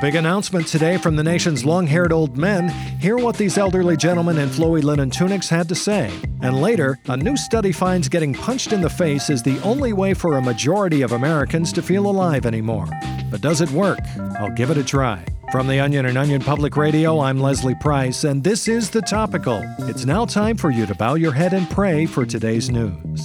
Big announcement today from the nation's long haired old men. Hear what these elderly gentlemen in flowy linen tunics had to say. And later, a new study finds getting punched in the face is the only way for a majority of Americans to feel alive anymore. But does it work? I'll give it a try. From The Onion and Onion Public Radio, I'm Leslie Price, and this is The Topical. It's now time for you to bow your head and pray for today's news.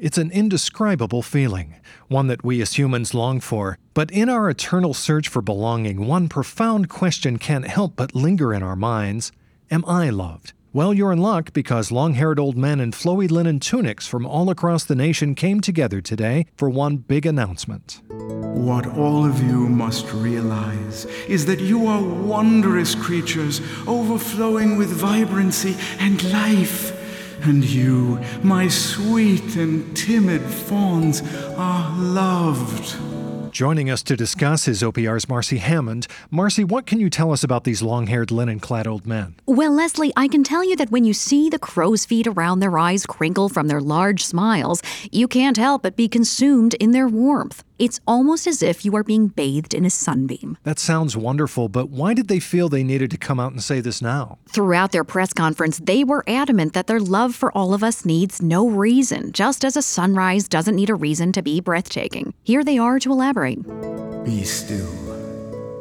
It's an indescribable feeling, one that we as humans long for. But in our eternal search for belonging, one profound question can't help but linger in our minds Am I loved? Well, you're in luck because long haired old men in flowy linen tunics from all across the nation came together today for one big announcement. What all of you must realize is that you are wondrous creatures, overflowing with vibrancy and life. And you, my sweet and timid fawns, are loved. Joining us to discuss is OPR's Marcy Hammond. Marcy, what can you tell us about these long haired, linen clad old men? Well, Leslie, I can tell you that when you see the crow's feet around their eyes crinkle from their large smiles, you can't help but be consumed in their warmth. It's almost as if you are being bathed in a sunbeam. That sounds wonderful, but why did they feel they needed to come out and say this now? Throughout their press conference, they were adamant that their love for all of us needs no reason, just as a sunrise doesn't need a reason to be breathtaking. Here they are to elaborate. Be still,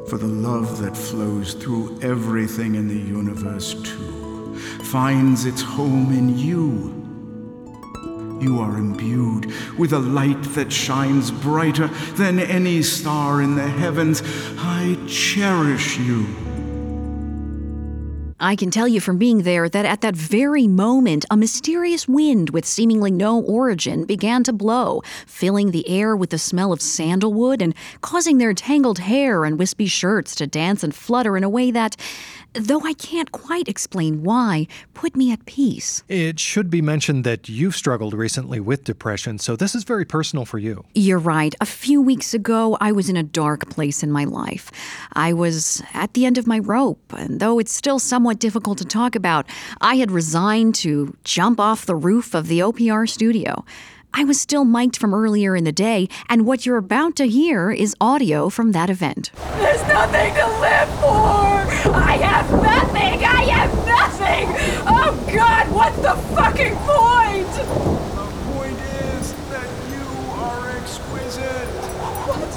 for the love that flows through everything in the universe, too, finds its home in you. You are imbued with a light that shines brighter than any star in the heavens. I cherish you. I can tell you from being there that at that very moment, a mysterious wind with seemingly no origin began to blow, filling the air with the smell of sandalwood and causing their tangled hair and wispy shirts to dance and flutter in a way that, though I can't quite explain why, put me at peace. It should be mentioned that you've struggled recently with depression, so this is very personal for you. You're right. A few weeks ago, I was in a dark place in my life. I was at the end of my rope, and though it's still somewhat difficult to talk about, I had resigned to jump off the roof of the OPR studio. I was still mic'd from earlier in the day, and what you're about to hear is audio from that event. There's nothing to live for! I have nothing! I have nothing! Oh god, what's the fucking point? The point is that you are exquisite. What?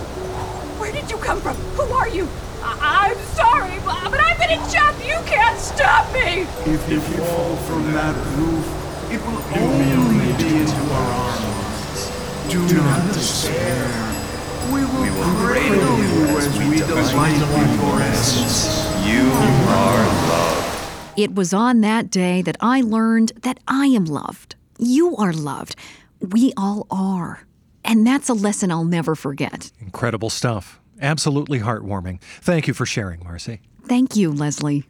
Where did you come from? Who are you? I- am sorry, but I'm gonna jump! You can't stop me! If you fall from that roof, it will only be into our arms. Do, not despair. We will, cradle you as we delight in your essence. You are loved. It was on that day that I learned that I am loved. You are loved. We all are. And that's a lesson I'll never forget. Incredible stuff. Absolutely heartwarming. Thank you for sharing, Marcy. Thank you, Leslie.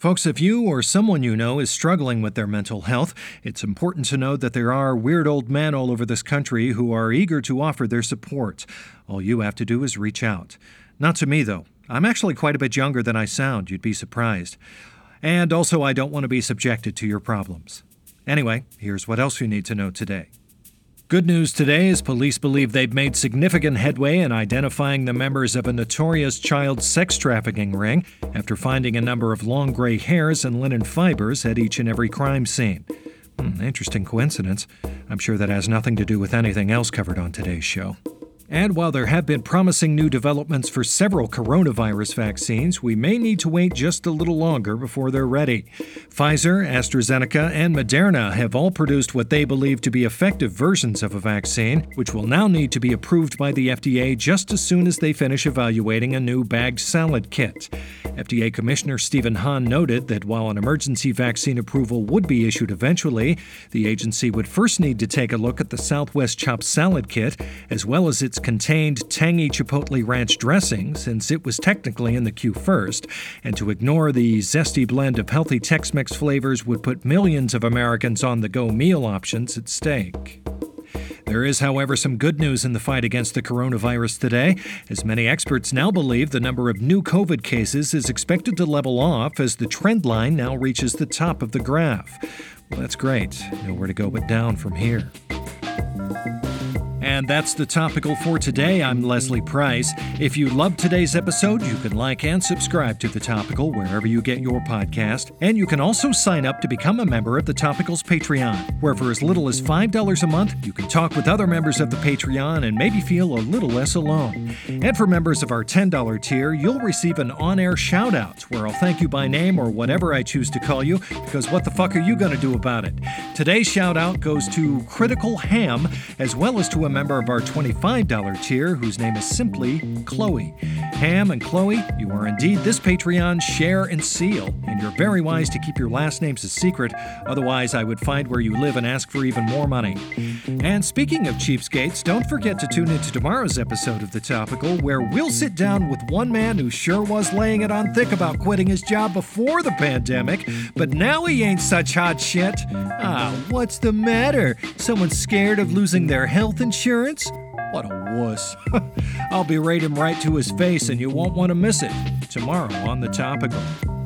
Folks, if you or someone you know is struggling with their mental health, it's important to know that there are weird old men all over this country who are eager to offer their support. All you have to do is reach out. Not to me, though. I'm actually quite a bit younger than I sound, you'd be surprised. And also, I don't want to be subjected to your problems. Anyway, here's what else you need to know today. Good news today is police believe they've made significant headway in identifying the members of a notorious child sex trafficking ring after finding a number of long gray hairs and linen fibers at each and every crime scene. Hmm, interesting coincidence. I'm sure that has nothing to do with anything else covered on today's show. And while there have been promising new developments for several coronavirus vaccines, we may need to wait just a little longer before they're ready. Pfizer, AstraZeneca, and Moderna have all produced what they believe to be effective versions of a vaccine, which will now need to be approved by the FDA just as soon as they finish evaluating a new bagged salad kit. FDA Commissioner Stephen Hahn noted that while an emergency vaccine approval would be issued eventually, the agency would first need to take a look at the Southwest Chopped Salad Kit, as well as its contained tangy chipotle ranch dressing, since it was technically in the queue first, and to ignore the zesty blend of healthy Tex Mex flavors would put millions of Americans on the go meal options at stake. There is, however, some good news in the fight against the coronavirus today, as many experts now believe the number of new COVID cases is expected to level off as the trend line now reaches the top of the graph. Well, that's great. Nowhere to go but down from here. And that's the topical for today. I'm Leslie Price. If you loved today's episode, you can like and subscribe to The Topical wherever you get your podcast. And you can also sign up to become a member of The Topical's Patreon, where for as little as $5 a month, you can talk with other members of the Patreon and maybe feel a little less alone. And for members of our $10 tier, you'll receive an on air shout out where I'll thank you by name or whatever I choose to call you, because what the fuck are you going to do about it? Today's shout out goes to Critical Ham, as well as to a member of our $25 tier whose name is simply Chloe. Ham and Chloe, you are indeed this Patreon Cher and Seal, and you're very wise to keep your last names a secret, otherwise, I would find where you live and ask for even more money. And speaking of cheapskates, don't forget to tune into tomorrow's episode of The Topical, where we'll sit down with one man who sure was laying it on thick about quitting his job before the pandemic, but now he ain't such hot shit. Ah, what's the matter? Someone scared of losing their health insurance? What a wuss. I'll berate him right to his face, and you won't want to miss it tomorrow on The Topical.